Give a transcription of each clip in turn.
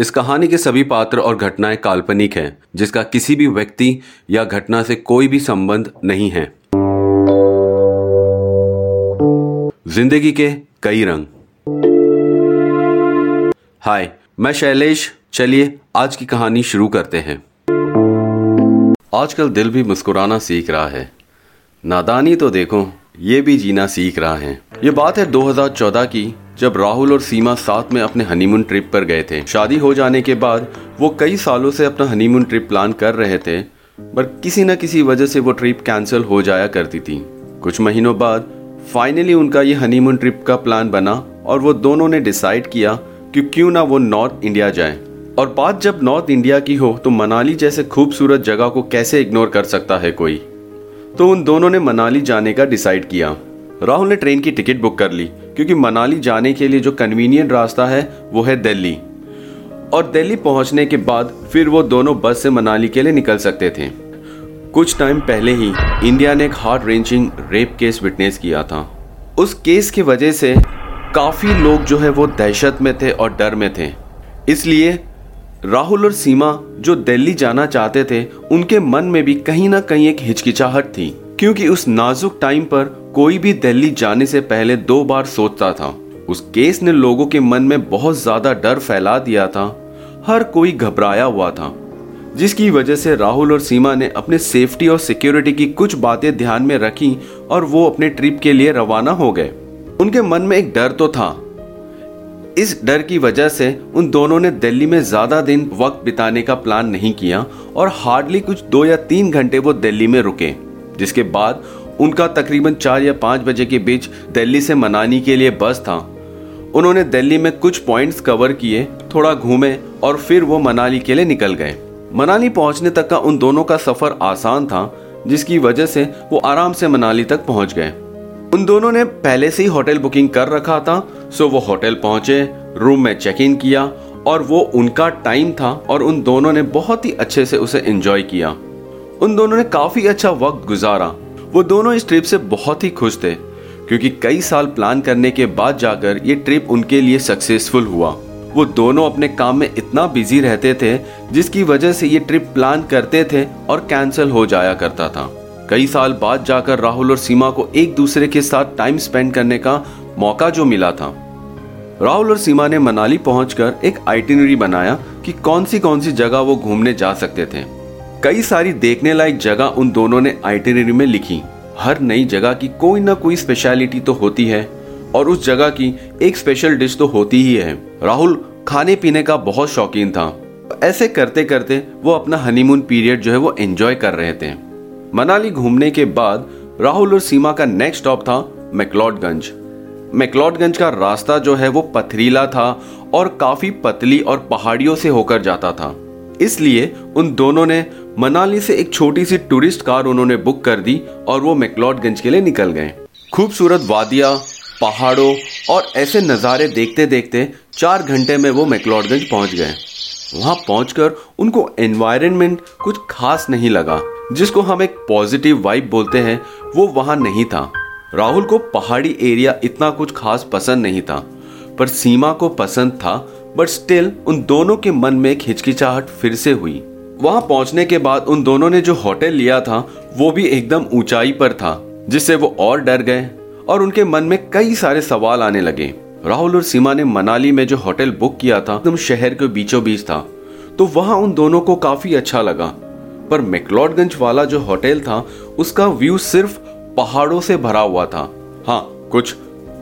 इस कहानी के सभी पात्र और घटनाएँ काल्पनिक हैं, जिसका किसी भी व्यक्ति या घटना से कोई भी संबंध नहीं है। ज़िंदगी के कई रंग। हाय, मैं शैलेश। चलिए, आज की कहानी शुरू करते हैं। आजकल दिल भी मुस्कुराना सीख रहा है। नादानी तो देखो, ये भी जीना सीख रहा है। ये बात है 2014 की। जब राहुल और सीमा साथ में अपने हनीमून ट्रिप पर गए थे। शादी हो जाने के बाद वो कई सालों से अपना हनीमून ट्रिप प्लान कर रहे थे, पर किसी न किसी वजह से वो ट्रिप कैंसिल हो जाया करती थी। कुछ महीनों बाद फाइनली उनका ये हनीमून ट्रिप का प्लान बना और वो दोनों ने डिसाइड किया कि क्यों ना वो नॉर्थ इंडिया जाए। और बात जब नॉर्थ इंडिया की हो तो मनाली जैसे खूबसूरत जगह को कैसे इग्नोर कर सकता है कोई? तो उन दोनों ने मनाली जाने का डिसाइड किया। राहुल ने ट्रेन की टिकट बुक कर ली, क्योंकि मनाली जाने के लिए जो कन्वीनियंट रास्ता है, वो है दिल्ली। और दिल्ली पहुँचने के बाद फिर वो दोनों बस से मनाली के लिए निकल सकते थे। कुछ टाइम पहले ही इंडिया ने एक heart wrenching rape case witness किया था। उस केस की वजह से काफ़ी लोग जो है वो दहशत में थे और डर में थे। इसलिए राहुल और सीमा जो दिल्ली जाना चाहते थे, उनके मन में भी कहीं ना कहीं एक हिचकिचाहट थी, क्योंकि उस नाजुक टाइम पर कोई भी दिल्ली जाने से पहले दो बार सोचता था। उस केस ने लोगों के मन में बहुत ज़्यादा डर फैला दिया था। हर कोई घबराया हुआ था। जिसकी वजह से राहुल और सीमा ने अपने सेफ्टी और सिक्योरिटी की कुछ बातें ध्यान में रखी और वो अपने ट्रिप के लिए रवाना हो गए। उनके मन में एक डर तो था। इस डर की वजह से उन दोनों ने दिल्ली में ज़्यादा दिन वक्त बिताने का प्लान नहीं किया और हार्डली कुछ दो या तीन घंटे वो दिल्ली में रुके, जिसके बाद उनका तकरीबन चार या पाँच बजे के बीच दिल्ली से मनाली के लिए बस था। उन्होंने दिल्ली में कुछ पॉइंट्स कवर किए, थोड़ा घूमे और फिर वो मनाली के लिए निकल गए। मनाली पहुँचने तक का उन दोनों का सफ़र आसान था, जिसकी वजह से वो आराम से मनाली तक पहुँच गए। उन दोनों ने पहले से ही होटल बुकिंग कर रखा था, सो वो होटल पहुँचे, रूम में चेक इन किया और वो उनका टाइम था और उन दोनों ने बहुत ही अच्छे से उसे एंजॉय किया। उन दोनों ने काफ़ी अच्छा वक्त गुजारा। वो दोनों इस ट्रिप से बहुत ही खुश थे, क्योंकि कई साल प्लान करने के बाद जाकर ये ट्रिप उनके लिए सक्सेसफुल हुआ। वो दोनों अपने काम में इतना बिज़ी रहते थे, जिसकी वजह से ये ट्रिप प्लान करते थे और कैंसिल हो जाया करता था। कई साल बाद जाकर राहुल और सीमा को एक दूसरे के साथ टाइम स्पेंड करने का मौका जो मिला था। राहुल और सीमा ने मनाली पहुंचकर एक आइटिनरी बनाया कि कौन सी कौन सी जगह वो घूमने जा सकते थे। कई सारी देखने लायक जगह उन दोनों ने आइटिनरी में लिखी। हर नई जगह की कोई ना कोई स्पेशलिटी तो होती है, और उस जगह की एक स्पेशल डिश तो होती ही है। राहुल, खाने पीने का बहुत शौकीन था। ऐसे करते करते वो अपना हनीमून पीरियड जो है वो एंजॉय कर रहे थे। मनाली घूमने के बाद राहुल और सीमा का नेक्स्ट स्टॉप था मैकलॉडगंज। मैकलॉडगंज का रास्ता जो है वो पथरीला था और काफ़ी पतली और पहाड़ियों से होकर जाता था। इसलिए उन दोनों ने मनाली से एक छोटी सी टूरिस्ट कार उन्होंने बुक कर दी और वो मैकलॉडगंज के लिए निकल गए। खूबसूरत वादिया, पहाड़ों और ऐसे नज़ारे देखते देखते चार घंटे में वो मैकलॉडगंज पहुँच गए। वहाँ पहुंचकर उनको एनवायरनमेंट कुछ खास नहीं लगा, जिसको हम एक पॉजिटिव वाइब बोलते हैं, वो वहाँ नहीं था। राहुल को पहाड़ी एरिया इतना कुछ खास पसंद नहीं था, पर सीमा को पसंद था बट स्टिल उन दोनों के मन में एक हिचकिचाहट फिर से हुई। वहाँ पहुँचने के बाद उन दोनों ने जो होटल लिया था, वो भी एकदम ऊंचाई पर था, जिससे वो और डर गए और उनके मन में कई सारे सवाल आने लगे। राहुल और सीमा ने मनाली में जो होटल बुक किया था, एकदम शहर के बीचों बीच था। तो वहाँ उन दोनों को काफ़ी अच्छा लगा। पर मैकलॉडगंज वाला जो होटल था, उसका व्यू सिर्फ़ पहाड़ों से भरा हुआ था। हाँ कुछ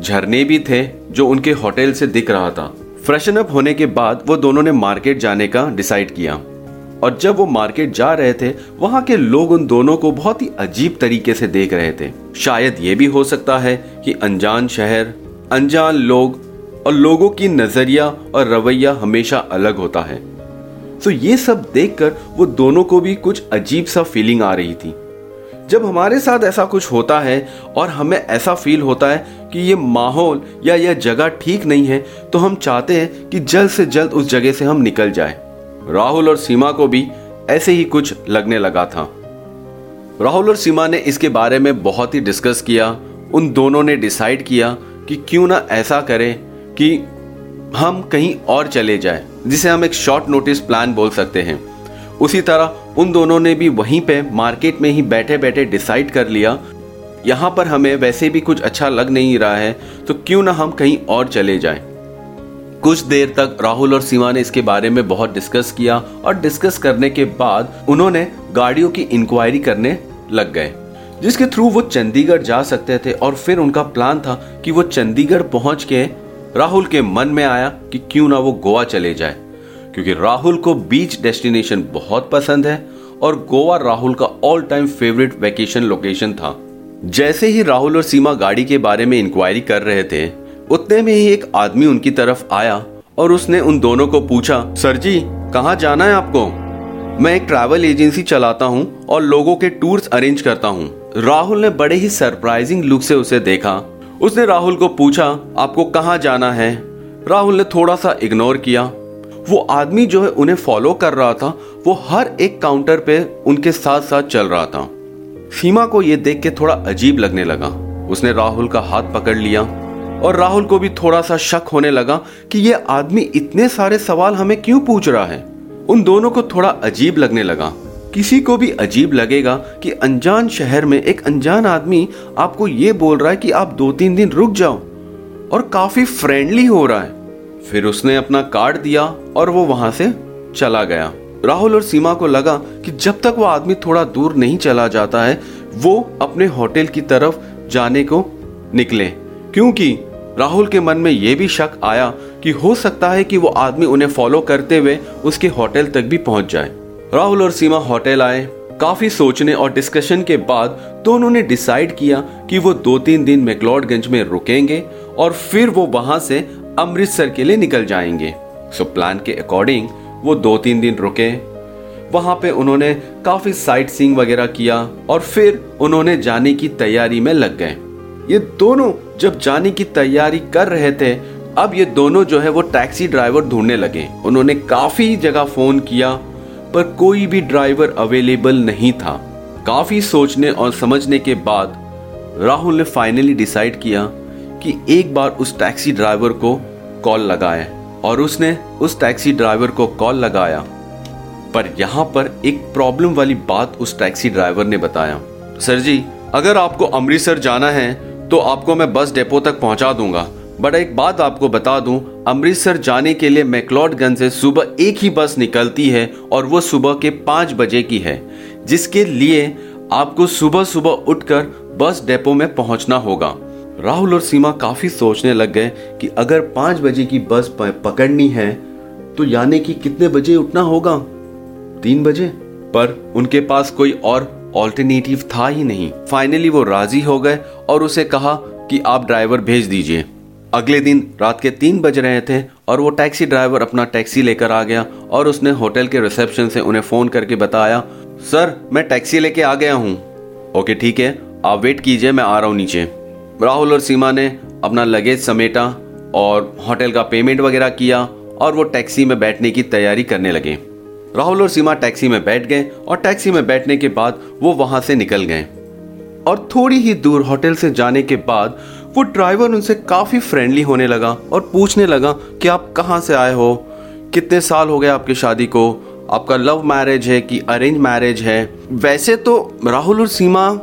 झरने भी थे, जो उनके होटल से दिख रहा था। फ्रेशन अप होने के बाद वो दोनों ने मार्केट जाने का डिसाइड किया। और जब वो मार्केट जा रहे थे, वहाँ के लोग उन दोनों को बहुत ही अजीब तरीके से देख रहे थे। शायद ये भी हो सकता है कि अनजान शहर, अनजान लोग और लोगों की नज़रिया और रवैया हमेशा अलग होता है। तो ये सब देखकर वो दोनों को भी कुछ अजीब सा फीलिंग आ रही थी। जब हमारे साथ ऐसा कुछ होता है और हमें ऐसा फील होता है कि ये माहौल या यह जगह ठीक नहीं है तो हम चाहते हैं कि जल्द से जल्द उस जगह से हम निकल जाए। राहुल और सीमा को भी ऐसे ही कुछ लगने लगा था। राहुल और सीमा ने इसके बारे में बहुत ही डिस्कस किया, उन दोनों ने डिसाइड किया कि क्यों ना ऐसा करें कि हम कहीं और चले जाए, जिसे हम एक शॉर्ट नोटिस प्लान बोल सकते हैं। उसी तरह उन दोनों ने भी वहीं पे मार्केट में ही बैठे बैठे डिसाइड कर लिया यहाँ पर हमें वैसे भी कुछ अच्छा लग नहीं रहा है तो क्यों ना हम कहीं और चले जाएँ। कुछ देर तक राहुल और सीमा ने इसके बारे में बहुत डिस्कस किया और डिस्कस करने के बाद उन्होंने गाड़ियों की इंक्वायरी करने लग गए, जिसके थ्रू वो चंडीगढ़ जा सकते थे और फिर उनका प्लान था कि वो चंडीगढ़ पहुँच के राहुल के मन में आया कि क्यों ना वो गोवा चले जाए, क्योंकि राहुल को बीच डेस्टिनेशन बहुत पसंद है और गोवा राहुल का all time favourite vacation location था जैसे ही राहुल और सीमा गाड़ी के बारे में इंक्वायरी कर रहे थे, उतने में ही एक आदमी उनकी तरफ़ आया और उसने उन दोनों को पूछा, सर जी, कहाँ जाना है आपको? मैं एक ट्रैवल एजेंसी चलाता हूँ और लोगों के टूर्स अरेंज करता हूँ। राहुल ने बड़े ही सरप्राइजिंग लुक से उसे देखा। उसने राहुल को पूछा, आपको कहाँ जाना है? राहुल ने थोड़ा सा इग्नोर किया। वो आदमी जो है उन्हें फॉलो कर रहा था, वो हर एक काउंटर पे उनके साथ साथ चल रहा था। सीमा को ये देख के थोड़ा अजीब लगने लगा। उसने राहुल का हाथ पकड़ लिया और राहुल को भी थोड़ा सा शक होने लगा कि ये आदमी इतने सारे सवाल हमें क्यों पूछ रहा है। उन दोनों को थोड़ा अजीब लगने लगा। किसी को भी अजीब लगेगा कि अनजान शहर में एक अनजान आदमी आपको ये बोल रहा है कि आप दो तीन दिन रुक जाओ और काफ़ी फ्रेंडली हो रहा है। फिर उसने अपना कार्ड दिया और वो वहाँ से चला गया। राहुल और सीमा को लगा कि जब तक वो आदमी थोड़ा दूर नहीं चला जाता है, वो अपने होटल की तरफ़ जाने को निकले। क्योंकि राहुल के मन में यह भी शक आया कि हो सकता है कि वो आदमी उन्हें फॉलो करते हुए उसके होटल तक भी पहुँच जाए। राहुल और सीमा होटल आए। काफ़ी सोचने और डिस्कशन के बाद दोनों ने डिसाइड किया कि वो दो तीन दिन मैकलॉडगंज में रुकेंगे और फिर वो वहाँ से अमृतसर के लिए निकल जाएँगे। सो प्लान के अकॉर्डिंग वो दो तीन दिन रुके। वहाँ पे उन्होंने काफ़ी साइट सीइंग वगैरह किया और फिर उन्होंने जाने की तैयारी में लग गए। ये दोनों जब जाने की तैयारी कर रहे थे, अब ये दोनों जो है वो टैक्सी ड्राइवर ढूँढने लगे। उन्होंने काफ़ी जगह फ़ोन किया, पर कोई भी ड्राइवर अवेलेबल नहीं था। काफ़ी सोचने और समझने के बाद राहुल ने फाइनली डिसाइड किया कि एक बार उस टैक्सी ड्राइवर को कॉल लगाए। और उसने उस टैक्सी ड्राइवर को कॉल लगाया। पर यहाँ पर एक प्रॉब्लम वाली बात उस टैक्सी ड्राइवर ने बताया। सर जी, अगर आपको अमृतसर जाना है तो आपको मैं बस डेपो तक पहुँचा दूँगा। बट एक बात आपको बता दूँ, अमृतसर जाने के लिए मैकलॉडगंज से सुबह एक ही बस निकलती है और वो सुबह के पाँच बजे की है, जिसके लिए आपको सुबह सुबह उठकर बस डेपो में पहुँचना होगा। राहुल और सीमा काफ़ी सोचने लग गए कि अगर पाँच बजे की बस पकड़नी है तो यानी कि कितने बजे उठना होगा? तीन बजे? पर उनके पास कोई और ऑल्टरनेटिव था ही नहीं। फाइनली वो राज़ी हो गए और उसे कहा कि आप ड्राइवर भेज दीजिए। अगले दिन रात के तीन बज रहे थे और वो टैक्सी ड्राइवर अपना टैक्सी लेकर आ गया और उसने होटल के रिसेप्शन से उन्हें फ़ोन करके बताया, सर, मैं टैक्सी लेके आ गया हूँ। ओके ठीक है, आप वेट कीजिए, मैं आ रहा हूँ नीचे। राहुल और सीमा ने अपना लगेज समेटा और होटल का पेमेंट वगैरह किया और वो टैक्सी में बैठने की तैयारी करने लगे। राहुल और सीमा टैक्सी में बैठ गए और टैक्सी में बैठने के बाद वो वहाँ से निकल गए। और थोड़ी ही दूर होटल से जाने के बाद वो ड्राइवर उनसे काफ़ी फ्रेंडली होने लगा और पूछने लगा कि आप कहाँ से आए हो? कितने साल हो गए आपकी शादी को? आपका लव मैरिज है कि अरेंज मैरिज है? वैसे तो राहुल और सीमा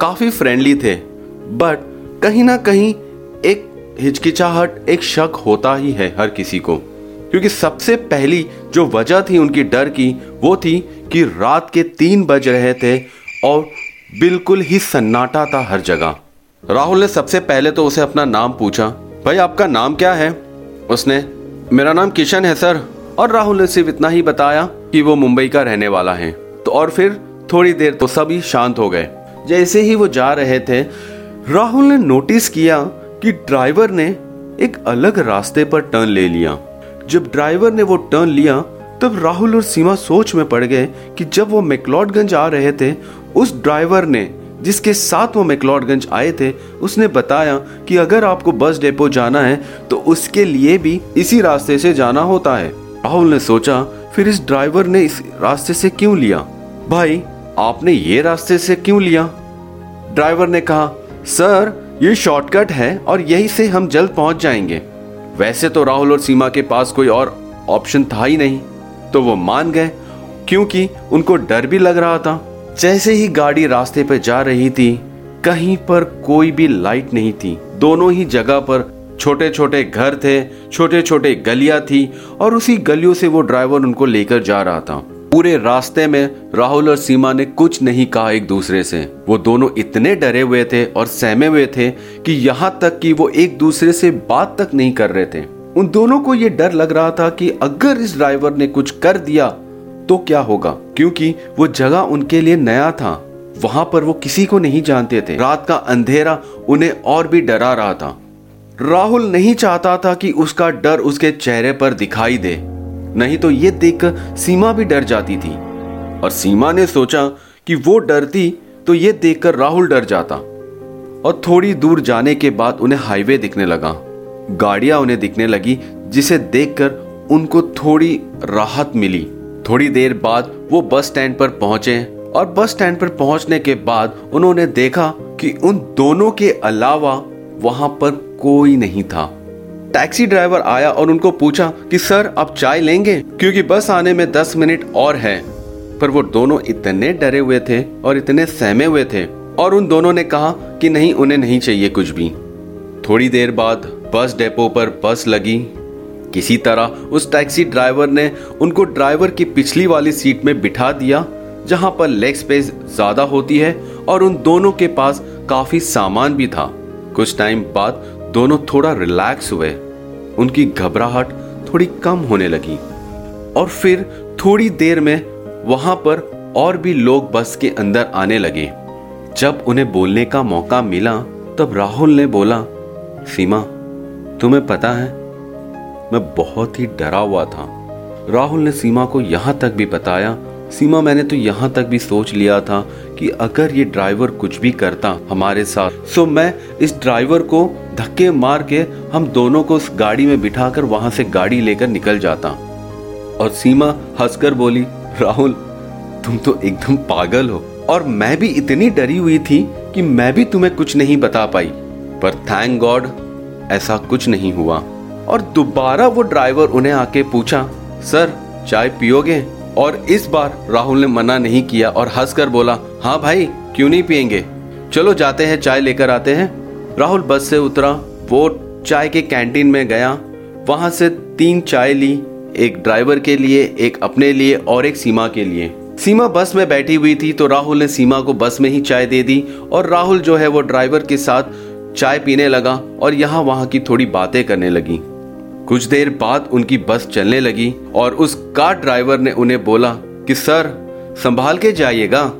काफ़ी फ्रेंडली थे बट कहीं ना कहीं एक हिचकिचाहट, एक शक होता ही है हर किसी को। क्योंकि सबसे पहली जो वजह थी उनकी डर की, वो थी कि रात के तीन बज रहे थे और बिल्कुल ही सन्नाटा था हर जगह। राहुल ने सबसे पहले तो उसे अपना नाम पूछा, भाई, आपका नाम क्या है? उसने, मेरा नाम किशन है, सर। और राहुल ने सिर्फ़ इतना ही बताया कि वो मुंबई का रहने वाला है। तो और फिर थोड़ी देर तो सभी शांत हो गए। जैसे ही वो जा रहे थे राहुल ने नोटिस किया कि ड्राइवर ने एक अलग रास्ते पर टर्न ले लिया। जब ड्राइवर ने वो टर्न लिया, तब राहुल और सीमा सोच में पड़ गए कि जब वो मैकलॉडगंज आ रहे थे, उस ड्राइवर ने, जिसके साथ वो मैकलॉडगंज आए थे, उसने बताया कि अगर आपको बस डेपो जाना है तो उसके लिए भी इसी रास्ते से जाना होता है। राहुल ने सोचा, फिर इस ड्राइवर ने इस रास्ते से क्यों लिया? भाई, आपने ये रास्ते से क्यों लिया? ड्राइवर ने कहा सर, ये शॉर्टकट है और यही से हम जल्द पहुँच जाएँगे। वैसे तो राहुल और सीमा के पास कोई और ऑप्शन था ही नहीं। तो वो मान गए, क्योंकि उनको डर भी लग रहा था। जैसे ही गाड़ी रास्ते पर जा रही थी, कहीं पर कोई भी लाइट नहीं थी। दोनों ही जगह पर छोटे छोटे घर थे छोटे छोटे गलियाँ थी और उसी गलियों से वो ड्राइवर उनको लेकर जा रहा था। पूरे रास्ते में राहुल और सीमा ने कुछ नहीं कहा एक दूसरे से। वो दोनों इतने डरे हुए थे और सहमे हुए थे कि यहाँ तक कि वो एक दूसरे से बात तक नहीं कर रहे थे। उन दोनों को ये डर लग रहा था कि अगर इस ड्राइवर ने कुछ कर दिया तो क्या होगा? क्योंकि वो जगह उनके लिए नया था। वहाँ पर वो किसी को नहीं जानते थे। रात का अंधेरा उन्हें और भी डरा रहा था। राहुल नहीं चाहता था कि उसका डर उसके चेहरे पर दिखाई दे। नहीं तो ये देखकर सीमा भी डर जाती थी। और सीमा ने सोचा कि वो डरती तो ये देखकर राहुल डर जाता। और थोड़ी दूर जाने के बाद उन्हें हाईवे दिखने लगा। गाड़ियाँ उन्हें दिखने लगी, जिसे देखकर उनको थोड़ी राहत मिली। थोड़ी देर बाद वो बस स्टैंड पर पहुँचे और बस स्टैंड पर पहुँचने के बाद उन्होंने देखा कि उन दोनों के अलावा वहाँ पर कोई नहीं था। टैक्सी ड्राइवर आया और उनको पूछा कि, सर, आप चाय लेंगे? क्योंकि बस आने में दस मिनट और है। पर वो दोनों इतने डरे हुए थे और इतने सहमे हुए थे और उन दोनों ने कहा कि, नहीं, उन्हें नहीं चाहिए कुछ भी। थोड़ी देर बाद बस डेपो पर बस लगी। किसी तरह उस टैक्सी ड्राइवर ने उनको ड्राइवर की पिछली वाली सीट में बिठा दिया, जहाँ पर लेग स्पेस ज़्यादा होती है और उन दोनों के पास काफ़ी सामान भी था। कुछ टाइम बाद दोनों थोड़ा रिलैक्स हुए। उनकी घबराहट थोड़ी कम होने लगी। और फिर थोड़ी देर में वहाँ पर और भी लोग बस के अंदर आने लगे। जब उन्हें बोलने का मौका मिला, तब राहुल ने बोला, सीमा, तुम्हें पता है, मैं बहुत ही डरा हुआ था। राहुल ने सीमा को यहाँ तक भी बताया। सीमा, मैंने तो यहाँ तक भी सोच लिया था कि अगर ये ड्राइवर कुछ भी करता हमारे साथ तो मैं इस ड्राइवर को धक्के मार के हम दोनों को उस गाड़ी में बिठाकर वहाँ से गाड़ी लेकर निकल जाता। और सीमा हंसकर बोली, राहुल, तुम तो एकदम पागल हो। और मैं भी इतनी डरी हुई थी कि मैं भी तुम्हें कुछ नहीं बता पाई। पर थैंक गॉड ऐसा कुछ नहीं हुआ। और दोबारा वो ड्राइवर उन्हें आके पूछा, सर, चाय पियोगे? और इस बार राहुल ने मना नहीं किया और हंसकर बोला हाँ भाई, क्यों नहीं पियेंगे? चलो जाते हैं, चाय लेकर आते हैं। राहुल बस से उतरा, वो चाय के कैंटीन में गया। वहाँ से तीन चाय ली, एक ड्राइवर के लिए, एक अपने लिए और एक सीमा के लिए। सीमा बस में बैठी हुई थी तो राहुल ने सीमा को बस में ही चाय दे दी और राहुल जो है वो ड्राइवर के साथ चाय पीने लगा और यहाँ वहाँ की थोड़ी बातें करने लगी। कुछ देर बाद उनकी बस चलने लगी और उस कार ड्राइवर ने उन्हें बोला कि, सर, संभाल के जाइएगा?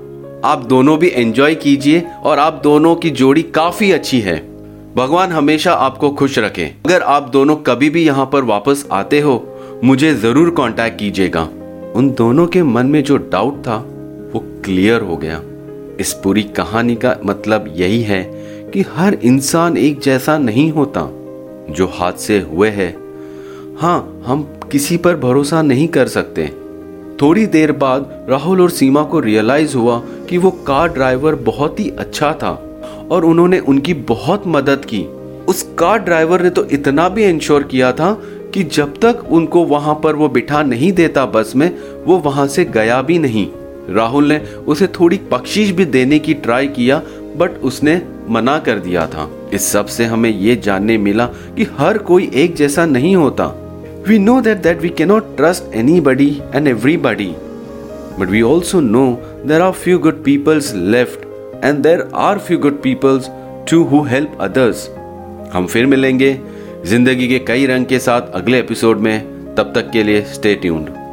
आप दोनों भी एंजॉय कीजिए और आप दोनों की जोड़ी काफ़ी अच्छी है। भगवान हमेशा आपको खुश रखे। अगर आप दोनों कभी भी यहाँ पर वापस आते हो, मुझे ज़रूर कांटेक्ट कीजिएगा। उन दोनों के मन में जो डाउट था, वो क्लियर हो गया। इस पूरी कहानी का मतलब यही है कि हर इंसान एक जैसा नहीं होता, जो हादसे हुए हैं। हाँ हम किसी पर भरोसा नहीं कर सकते। थोड़ी देर बाद राहुल और सीमा को रियलाइज़ हुआ कि वो कार ड्राइवर बहुत ही अच्छा था और उन्होंने उनकी बहुत मदद की। उस कार ड्राइवर ने तो इतना भी इंश्योर किया था कि जब तक उनको वहाँ पर वो बिठा नहीं देता बस में, वो वहाँ से गया भी नहीं। राहुल ने उसे थोड़ी बख्शीश भी देने की ट्राई किया बट उसने मना कर दिया था। इस सबसे हमें ये जानने मिला कि हर कोई एक जैसा नहीं होता। We know that, that we cannot trust anybody and everybody. But we also know there are few good peoples left and there are few good peoples too who help others. हम फिर मिलेंगे ज़िंदगी के कई रंग के साथ अगले एपिसोड में तब तक के लिए स्टे ट्यून्ड